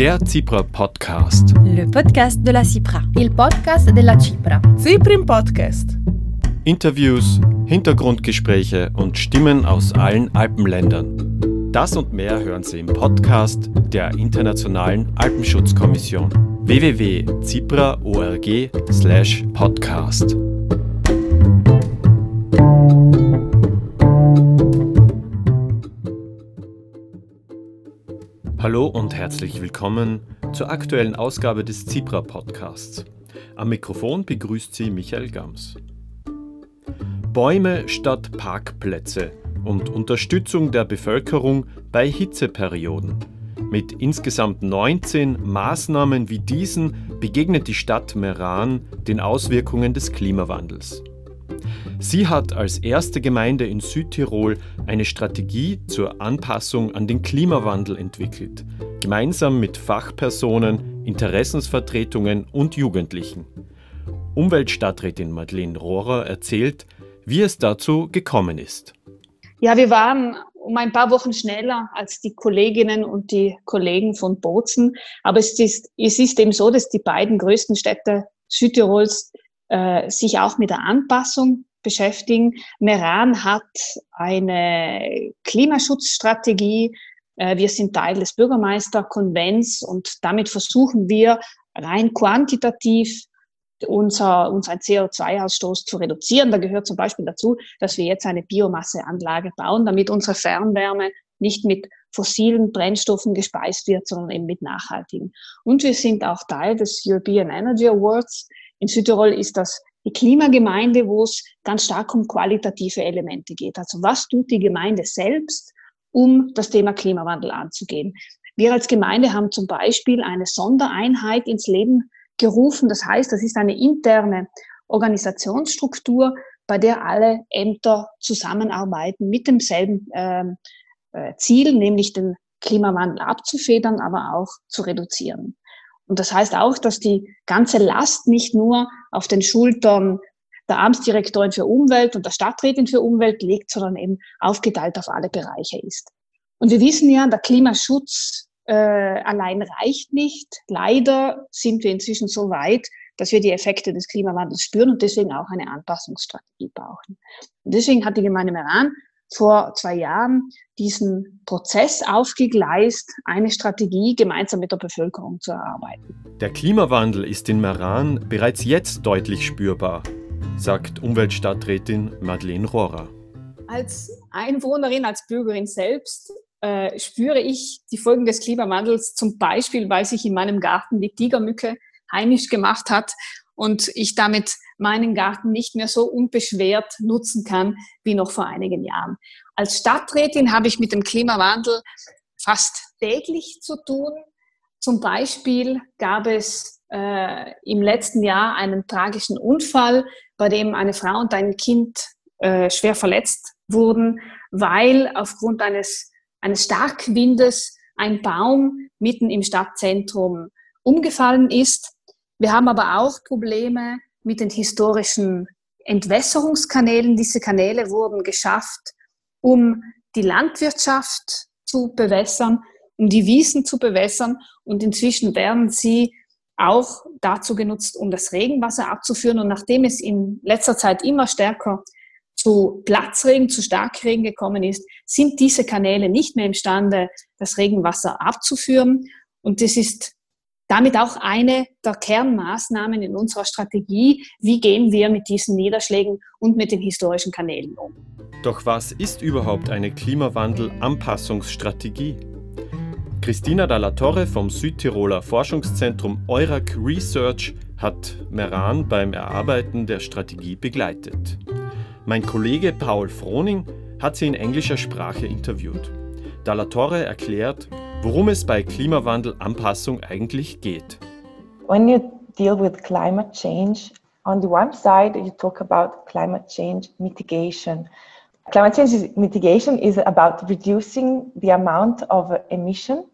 Der Cipra Podcast. Le podcast de la Cipra. Il podcast della Cipra. Ciprim Podcast. Interviews, Hintergrundgespräche und Stimmen aus allen Alpenländern. Das und mehr hören Sie im Podcast der Internationalen Alpenschutzkommission www.cipra.org/podcast. Hallo und herzlich willkommen zur aktuellen Ausgabe des Cipra Podcasts. Am Mikrofon begrüßt Sie Michael Gams. Bäume statt Parkplätze und Unterstützung der Bevölkerung bei Hitzeperioden. Mit insgesamt 19 Maßnahmen wie diesen begegnet die Stadt Meran den Auswirkungen des Klimawandels. Sie hat als erste Gemeinde in Südtirol eine Strategie zur Anpassung an den Klimawandel entwickelt, gemeinsam mit Fachpersonen, Interessensvertretungen und Jugendlichen. Umweltstadträtin Madeleine Rohrer erzählt, wie es dazu gekommen ist. Ja, wir waren um ein paar Wochen schneller als die Kolleginnen und die Kollegen von Bozen. Aber es ist, es ist eben so, dass die beiden größten Städte Südtirols äh, sich auch mit der Anpassung beschäftigen. Meran hat eine Klimaschutzstrategie. Äh, wir sind Teil des Bürgermeisterkonvents und damit versuchen wir rein quantitativ unser, unseren CO2-Ausstoß zu reduzieren. Da gehört zum Beispiel dazu, dass wir jetzt eine Biomasseanlage bauen, damit unsere Fernwärme nicht mit fossilen Brennstoffen gespeist wird, sondern eben mit nachhaltigen. Und wir sind auch Teil des European Energy Awards. In Südtirol ist das die Klimagemeinde, wo es ganz stark um qualitative Elemente geht. Also was tut die Gemeinde selbst, um das Thema Klimawandel anzugehen? Wir als Gemeinde haben zum Beispiel eine Sondereinheit ins Leben gerufen. Das heißt, das ist eine interne Organisationsstruktur, bei der alle Ämter zusammenarbeiten mit demselben ähm, äh, Ziel, nämlich den Klimawandel abzufedern, aber auch zu reduzieren. Und das heißt auch, dass die ganze Last nicht nur auf den Schultern der Amtsdirektorin für Umwelt und der Stadträtin für Umwelt liegt, sondern eben aufgeteilt auf alle Bereiche ist. Und wir wissen ja, der Klimaschutz äh, allein reicht nicht. Leider sind wir inzwischen so weit, dass wir die Effekte des Klimawandels spüren und deswegen auch eine Anpassungsstrategie brauchen. Und deswegen hat die Gemeinde Meran vor zwei Jahren diesen Prozess aufgegleist, eine Strategie gemeinsam mit der Bevölkerung zu erarbeiten. Der Klimawandel ist in Meran bereits jetzt deutlich spürbar, sagt Umweltstadträtin Madeleine Rohrer. Als Einwohnerin, als Bürgerin selbst äh, spüre ich die Folgen des Klimawandels zum Beispiel, weil sich in meinem Garten die Tigermücke heimisch gemacht hat und ich damit meinen Garten nicht mehr so unbeschwert nutzen kann wie noch vor einigen Jahren. Als Stadträtin habe ich mit dem Klimawandel fast täglich zu tun. Zum Beispiel gab es äh, im letzten Jahr einen tragischen Unfall, bei dem eine Frau und ein Kind äh, schwer verletzt wurden, weil aufgrund eines, eines Starkwindes ein Baum mitten im Stadtzentrum umgefallen ist. Wir haben aber auch Probleme mit den historischen Entwässerungskanälen. Diese Kanäle wurden geschafft, um die Landwirtschaft zu bewässern, um die Wiesen zu bewässern. Und inzwischen werden sie auch dazu genutzt, um das Regenwasser abzuführen. Und nachdem es in letzter Zeit immer stärker zu Platzregen, zu Starkregen gekommen ist, sind diese Kanäle nicht mehr imstande, das Regenwasser abzuführen. Und das ist damit auch eine der Kernmaßnahmen in unserer Strategie. Wie gehen wir mit diesen Niederschlägen und mit den historischen Kanälen um? Doch was ist überhaupt eine Klimawandel-Anpassungsstrategie? Christina Dalla Torre vom Südtiroler Forschungszentrum Eurac Research hat Meran beim Erarbeiten der Strategie begleitet. Mein Kollege Paul Froning hat sie in englischer Sprache interviewt. Dalla Torre erklärt, worum es bei Klimawandelanpassung eigentlich geht. When you deal with climate change, on the one side you talk about climate change mitigation. Climate change mitigation is about reducing the amount of emission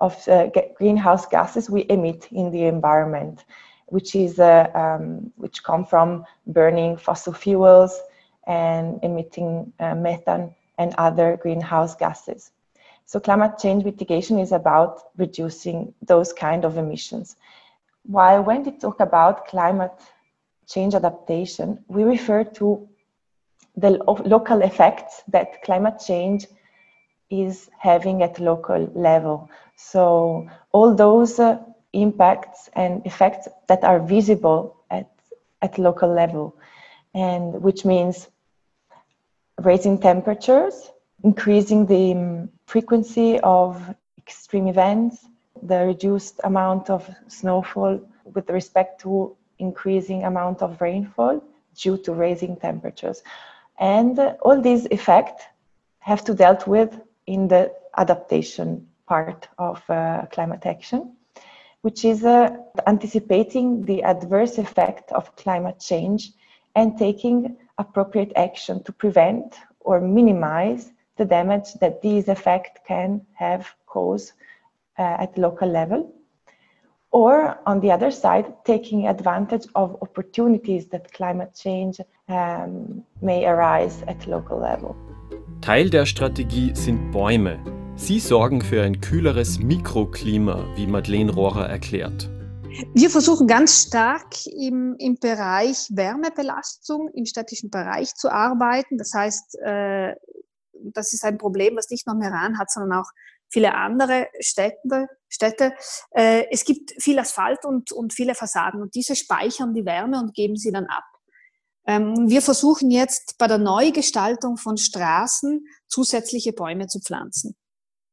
of uh, greenhouse gases we emit in the environment, which is uh, um, which come from burning fossil fuels and emitting uh, methane and other greenhouse gases. So climate change mitigation is about reducing those kind of emissions. While when we talk about climate change adaptation, we refer to the local effects that climate change is having at local level. So all those uh, impacts and effects that are visible at, at local level, and which means raising temperatures, increasing the um, frequency of extreme events, the reduced amount of snowfall with respect to increasing amount of rainfall due to raising temperatures. And all these effects have to dealt with in the adaptation part of uh, climate action, which is uh, anticipating the adverse effect of climate change and taking appropriate action to prevent or minimize the damage that these effects can have caused uh, at local level. Or on the other side, taking advantage of opportunities that climate change um, may arise at local level. Teil der Strategie sind Bäume. Sie sorgen für ein kühleres Mikroklima, wie Madeleine Rohrer erklärt. Wir versuchen ganz stark im, im Bereich Wärmebelastung im städtischen Bereich zu arbeiten. Das heißt, äh, das ist ein Problem, was nicht nur Meran hat, sondern auch viele andere Städte. Städte. Äh, es gibt viel Asphalt und, und viele Fassaden und diese speichern die Wärme und geben sie dann ab. Ähm, wir versuchen jetzt bei der Neugestaltung von Straßen zusätzliche Bäume zu pflanzen.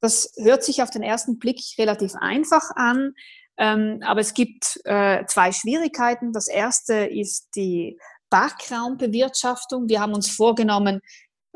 Das hört sich auf den ersten Blick relativ einfach an, ähm, aber es gibt äh, zwei Schwierigkeiten. Das erste ist die Parkraumbewirtschaftung. Wir haben uns vorgenommen,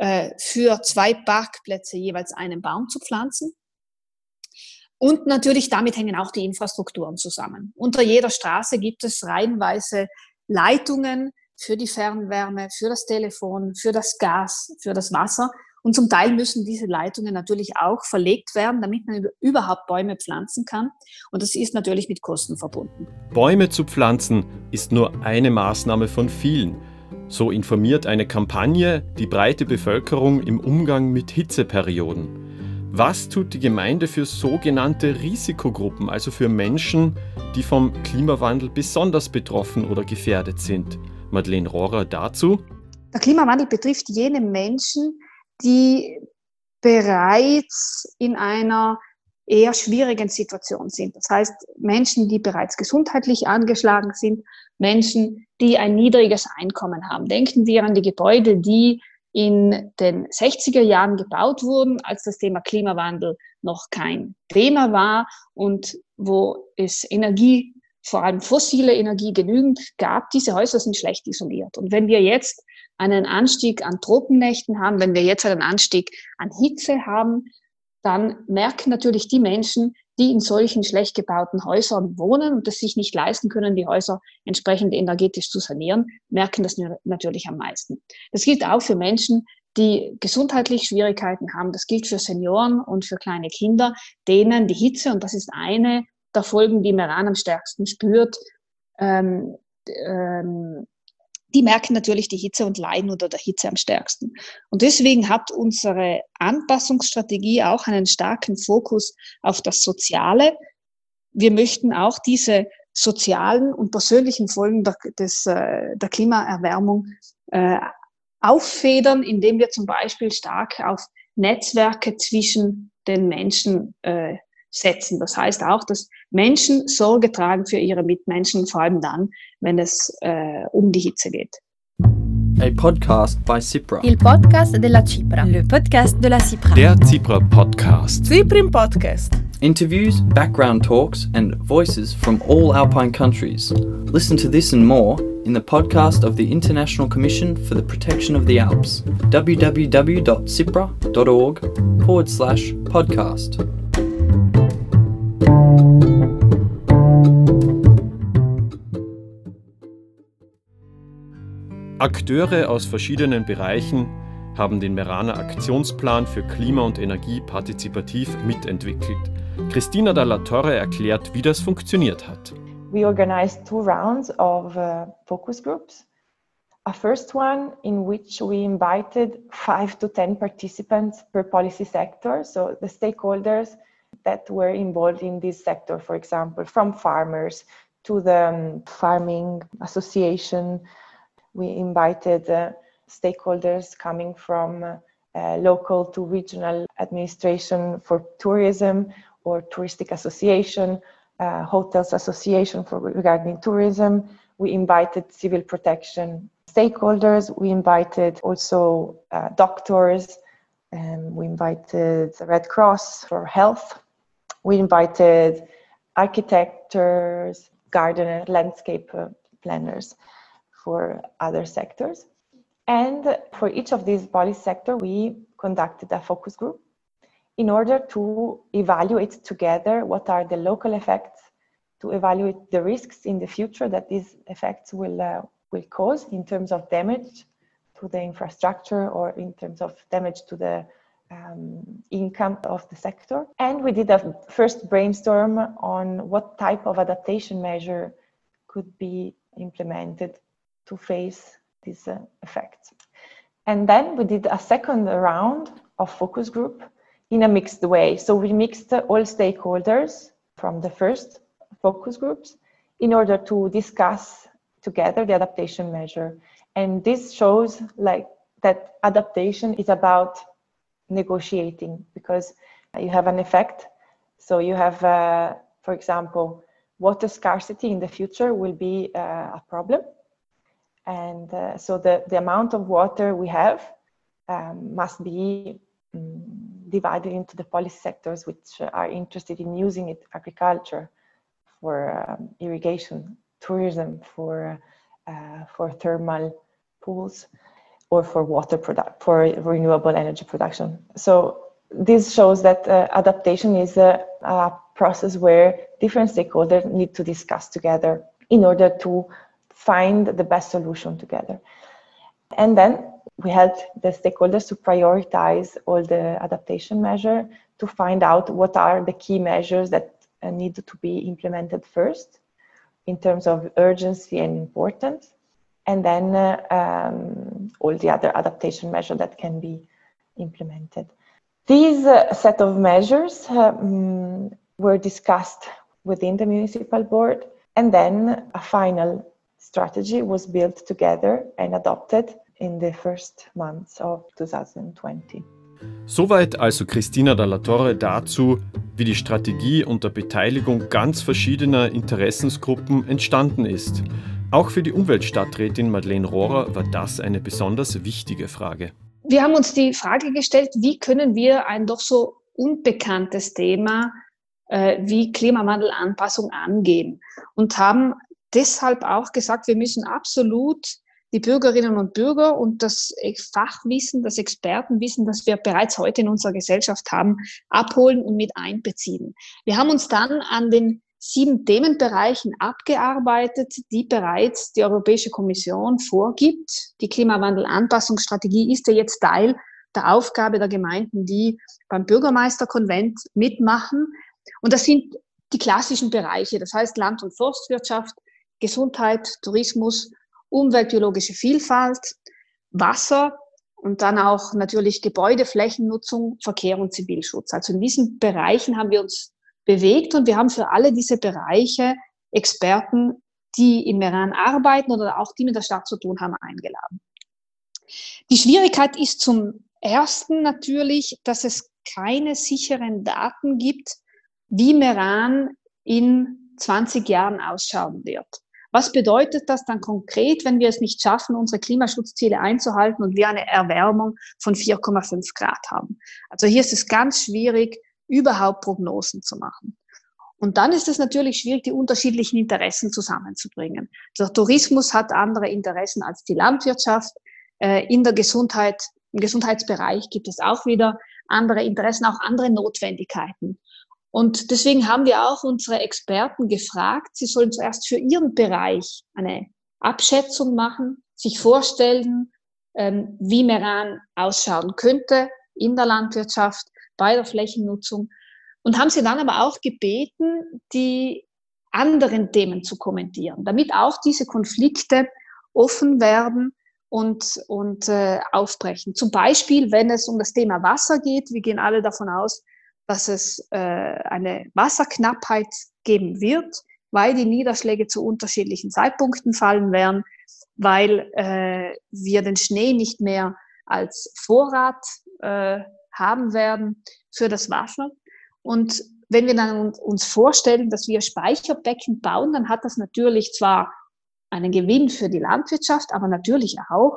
äh, für zwei Parkplätze jeweils einen Baum zu pflanzen. Und natürlich damit hängen auch die Infrastrukturen zusammen. Unter jeder Straße gibt es reihenweise Leitungen für die Fernwärme, für das Telefon, für das Gas, für das Wasser. Und zum Teil müssen diese Leitungen natürlich auch verlegt werden, damit man überhaupt Bäume pflanzen kann. Und das ist natürlich mit Kosten verbunden. Bäume zu pflanzen ist nur eine Maßnahme von vielen. So informiert eine Kampagne die breite Bevölkerung im Umgang mit Hitzeperioden. Was tut die Gemeinde für sogenannte Risikogruppen, also für Menschen, die vom Klimawandel besonders betroffen oder gefährdet sind? Madeleine Rohrer dazu. Der Klimawandel betrifft jene Menschen, die bereits in einer eher schwierigen Situation sind. Das heißt, Menschen, die bereits gesundheitlich angeschlagen sind, Menschen, die ein niedriges Einkommen haben. Denken wir an die Gebäude, die in den 60er Jahren gebaut wurden, als das Thema Klimawandel noch kein Thema war und wo es Energie, vor allem fossile Energie genügend gab. Diese Häuser sind schlecht isoliert. Und wenn wir jetzt einen Anstieg an Tropennächten haben, wenn wir jetzt einen Anstieg an Hitze haben, dann merken natürlich die Menschen, die in solchen schlecht gebauten Häusern wohnen und es sich nicht leisten können, die Häuser entsprechend energetisch zu sanieren, merken das natürlich am meisten. Das gilt auch für Menschen, die gesundheitlich Schwierigkeiten haben. Das gilt für Senioren und für kleine Kinder, denen die Hitze, und das ist eine der Folgen, die Meran am stärksten spürt, ähm, ähm, die merken natürlich die Hitze und leiden unter der Hitze am stärksten. Und deswegen hat unsere Anpassungsstrategie auch einen starken Fokus auf das Soziale. Wir möchten auch diese sozialen und persönlichen Folgen der, des, äh, der Klimaerwärmung äh, auffedern, indem wir zum Beispiel stark auf Netzwerke zwischen den Menschen äh, setzen. Das heißt auch, dass Menschen Sorge tragen für ihre Mitmenschen, vor allem dann, wenn es äh, um die Hitze geht. A podcast by Cipra. Il podcast della Cipra. Le podcast de la CIPRA. Der Zipra Podcast. Cyprian Podcast. Interviews, background talks, and voices from all Alpine countries. Listen to this and more in the podcast of the International Commission for the Protection of the Alps. www.cipra.org forward slash podcast. Akteure aus verschiedenen Bereichen haben den Meraner Aktionsplan für Klima und Energie partizipativ mitentwickelt. Christina Dalla Torre erklärt, wie das funktioniert hat. We organized two rounds of uh, focus groups. A first one in which we invited five to 10 participants per policy sector. So the stakeholders that were involved in this sector, for example, from farmers to the um, farming association. We invited uh, stakeholders coming from uh, local to regional administration for tourism or touristic association, uh, hotels association for regarding tourism. We invited civil protection stakeholders. We invited also uh, doctors, and we invited the Red Cross for health. We invited architects, gardeners, landscape planners for other sectors. And for each of these policy sector, we conducted a focus group in order to evaluate together what are the local effects, to evaluate the risks in the future that these effects will, uh, will cause in terms of damage to the infrastructure or in terms of damage to the um, income of the sector. And we did a first brainstorm on what type of adaptation measure could be implemented to face these uh, effects. And then we did a second round of focus group in a mixed way. So we mixed all stakeholders from the first focus groups in order to discuss together the adaptation measure. And this shows like that adaptation is about negotiating because you have an effect. So you have, uh, for example, water scarcity in the future will be uh, a problem. And uh, so the, the amount of water we have um, must be um, divided into the policy sectors which are interested in using it, agriculture, for um, irrigation, tourism, for, uh, for thermal pools, or for water product for renewable energy production. So this shows that uh, adaptation is a, a, process where different stakeholders need to discuss together in order to find the best solution together. And then we helped the stakeholders to prioritize all the adaptation measure to find out what are the key measures that uh, need to be implemented first in terms of urgency and importance and then uh, um, all the other adaptation measures that can be implemented. These uh, set of measures um, were discussed within the municipal board, and then a final strategy was built together and adopted in the first months of 2020. Soweit also Christina Dalla Torre dazu, wie die Strategie unter Beteiligung ganz verschiedener Interessensgruppen entstanden ist. Auch für die Umweltstadträtin Madeleine Rohrer war das eine besonders wichtige Frage. Wir haben uns die Frage gestellt, wie können wir ein doch so unbekanntes Thema äh, wie Klimawandelanpassung angehen und haben deshalb auch gesagt, wir müssen absolut die Bürgerinnen und Bürger und das Fachwissen, das Expertenwissen, das wir bereits heute in unserer Gesellschaft haben, abholen und mit einbeziehen. Wir haben uns dann an den sieben Themenbereichen abgearbeitet, die bereits die Europäische Kommission vorgibt. Die Klimawandelanpassungsstrategie ist ja jetzt Teil der Aufgabe der Gemeinden, die beim Bürgermeisterkonvent mitmachen. Und das sind die klassischen Bereiche, das heißt Land- und Forstwirtschaft, Gesundheit, Tourismus, umweltbiologische Vielfalt, Wasser und dann auch natürlich Gebäude, Flächennutzung, Verkehr und Zivilschutz. Also in diesen Bereichen haben wir uns bewegt und wir haben für alle diese Bereiche Experten, die im Iran arbeiten oder auch die mit der Stadt zu tun haben, eingeladen. Die Schwierigkeit ist zum ersten natürlich, dass es keine sicheren Daten gibt, wie Meran in 20 Jahren ausschauen wird. Was bedeutet das dann konkret, wenn wir es nicht schaffen, unsere Klimaschutzziele einzuhalten und wir eine Erwärmung von 4,5 Grad haben? Also hier ist es ganz schwierig, überhaupt Prognosen zu machen. Und dann ist es natürlich schwierig, die unterschiedlichen Interessen zusammenzubringen. Der Tourismus hat andere Interessen als die Landwirtschaft. Äh, in der Gesundheit, im Gesundheitsbereich gibt es auch wieder andere Interessen, auch andere Notwendigkeiten. Und deswegen haben wir auch unsere Experten gefragt, sie sollen zuerst für ihren Bereich eine Abschätzung machen, sich vorstellen, ähm, wie Meran ausschauen könnte in der Landwirtschaft, bei der Flächennutzung und haben sie dann aber auch gebeten, die anderen Themen zu kommentieren, damit auch diese Konflikte offen werden und, und äh, aufbrechen. Zum Beispiel, wenn es um das Thema Wasser geht, wir gehen alle davon aus, dass es äh, eine Wasserknappheit geben wird, weil die Niederschläge zu unterschiedlichen Zeitpunkten fallen werden, weil äh, wir den Schnee nicht mehr als Vorrat äh, haben werden für das Wasser. Und wenn wir dann uns vorstellen, dass wir Speicherbecken bauen, dann hat das natürlich zwar einen Gewinn für die Landwirtschaft, aber natürlich auch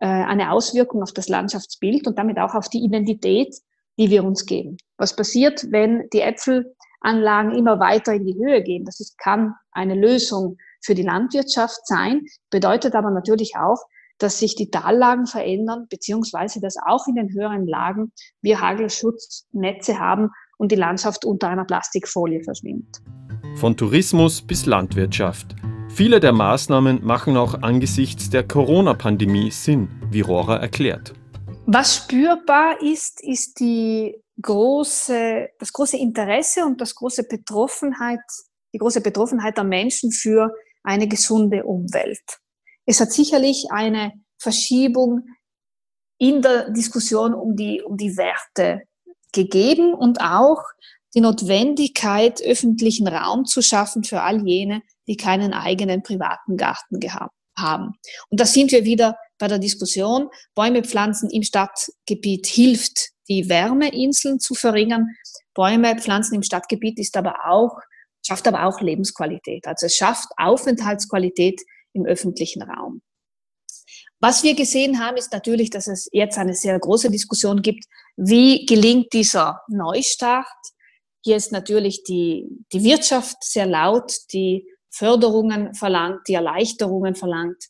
äh, eine Auswirkung auf das Landschaftsbild und damit auch auf die Identität, die wir uns geben. Was passiert, wenn die Äpfelanlagen immer weiter in die Höhe gehen? Das ist, kann eine Lösung für die Landwirtschaft sein, bedeutet aber natürlich auch, dass sich die Tallagen verändern, beziehungsweise dass auch in den höheren Lagen wir Hagelschutznetze haben und die Landschaft unter einer Plastikfolie verschwindet. Von Tourismus bis Landwirtschaft. Viele der Maßnahmen machen auch angesichts der Corona-Pandemie Sinn, wie Rohrer erklärt. Was spürbar ist, ist die große, das große Interesse und das große Betroffenheit, die große Betroffenheit der Menschen für eine gesunde Umwelt. Es hat sicherlich eine Verschiebung in der Diskussion um die, um die Werte gegeben und auch die Notwendigkeit, öffentlichen Raum zu schaffen für all jene, die keinen eigenen privaten Garten gehabt haben. Und da sind wir wieder bei der Diskussion. Bäume pflanzen im Stadtgebiet hilft, die Wärmeinseln zu verringern. Bäume pflanzen im Stadtgebiet ist aber auch, schafft aber auch Lebensqualität. Also es schafft Aufenthaltsqualität im öffentlichen Raum. Was wir gesehen haben, ist natürlich, dass es jetzt eine sehr große Diskussion gibt, wie gelingt dieser Neustart. Hier ist natürlich die, die Wirtschaft sehr laut, die Förderungen verlangt, die Erleichterungen verlangt,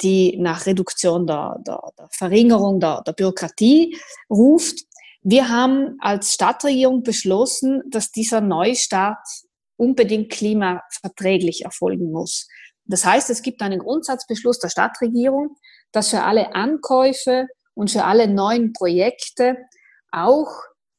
die nach Reduktion der, der, der Verringerung der, der Bürokratie ruft. Wir haben als Stadtregierung beschlossen, dass dieser Neustart unbedingt klimaverträglich erfolgen muss. Das heißt, es gibt einen Grundsatzbeschluss der Stadtregierung, dass für alle Ankäufe und für alle neuen Projekte auch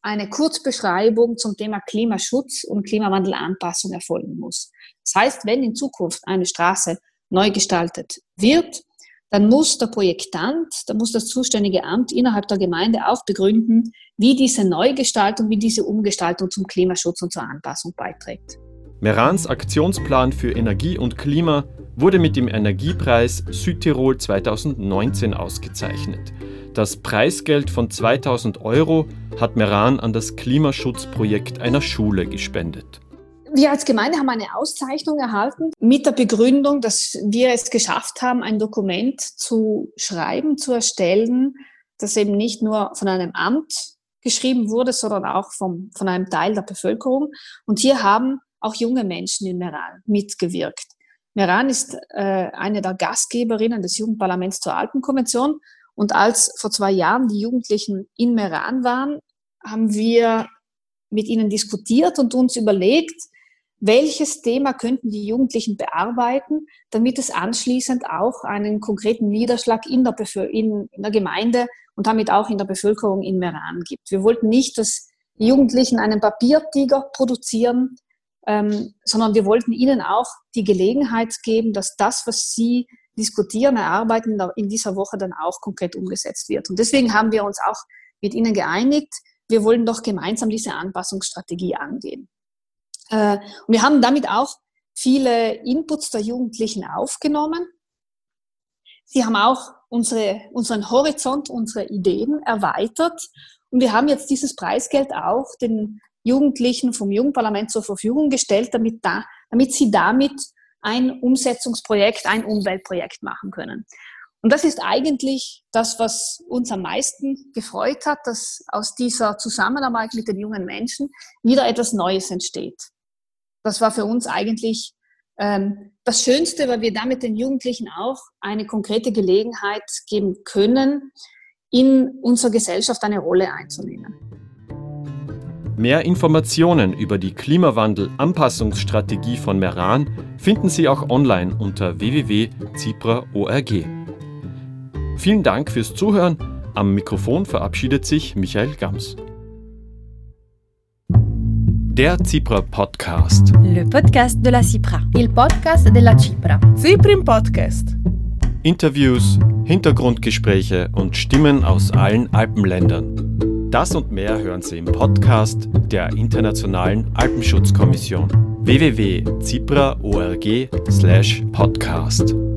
eine Kurzbeschreibung zum Thema Klimaschutz und Klimawandelanpassung erfolgen muss. Das heißt, wenn in Zukunft eine Straße neu gestaltet wird, dann muss der Projektant, dann muss das zuständige Amt innerhalb der Gemeinde auch begründen, wie diese Neugestaltung, wie diese Umgestaltung zum Klimaschutz und zur Anpassung beiträgt. Merans Aktionsplan für Energie und Klima wurde mit dem Energiepreis Südtirol 2019 ausgezeichnet. Das Preisgeld von 2000 Euro hat Meran an das Klimaschutzprojekt einer Schule gespendet. Wir als Gemeinde haben eine Auszeichnung erhalten mit der Begründung, dass wir es geschafft haben, ein Dokument zu schreiben, zu erstellen, das eben nicht nur von einem Amt geschrieben wurde, sondern auch vom, von einem Teil der Bevölkerung. Und hier haben auch junge Menschen in Meran mitgewirkt. Meran ist äh, eine der Gastgeberinnen des Jugendparlaments zur Alpenkonvention. Und als vor zwei Jahren die Jugendlichen in Meran waren, haben wir mit ihnen diskutiert und uns überlegt, welches Thema könnten die Jugendlichen bearbeiten, damit es anschließend auch einen konkreten Niederschlag in der, in, in der Gemeinde und damit auch in der Bevölkerung in Meran gibt. Wir wollten nicht, dass die Jugendlichen einen Papiertiger produzieren, ähm, sondern wir wollten ihnen auch die Gelegenheit geben, dass das, was sie diskutieren, erarbeiten, in dieser Woche dann auch konkret umgesetzt wird. Und deswegen haben wir uns auch mit ihnen geeinigt, wir wollen doch gemeinsam diese Anpassungsstrategie angehen. Äh, und wir haben damit auch viele Inputs der Jugendlichen aufgenommen. Sie haben auch unsere, unseren Horizont, unsere Ideen erweitert. Und wir haben jetzt dieses Preisgeld auch den Jugendlichen vom Jugendparlament zur Verfügung gestellt, damit, da, damit sie damit ein Umsetzungsprojekt, ein Umweltprojekt machen können. Und das ist eigentlich das, was uns am meisten gefreut hat, dass aus dieser Zusammenarbeit mit den jungen Menschen wieder etwas Neues entsteht. Das war für uns eigentlich ähm, das Schönste, weil wir damit den Jugendlichen auch eine konkrete Gelegenheit geben können, in unserer Gesellschaft eine Rolle einzunehmen. Mehr Informationen über die Klimawandel-Anpassungsstrategie von Meran finden Sie auch online unter www.cipra.org. Vielen Dank fürs Zuhören. Am Mikrofon verabschiedet sich Michael Gams. Der Cipra Podcast. Le podcast de la CIPRA. Il podcast della Cipra. Ciprim Podcast. Interviews, Hintergrundgespräche und Stimmen aus allen Alpenländern. Das und mehr hören Sie im Podcast der Internationalen Alpenschutzkommission www.cipra.org/podcast.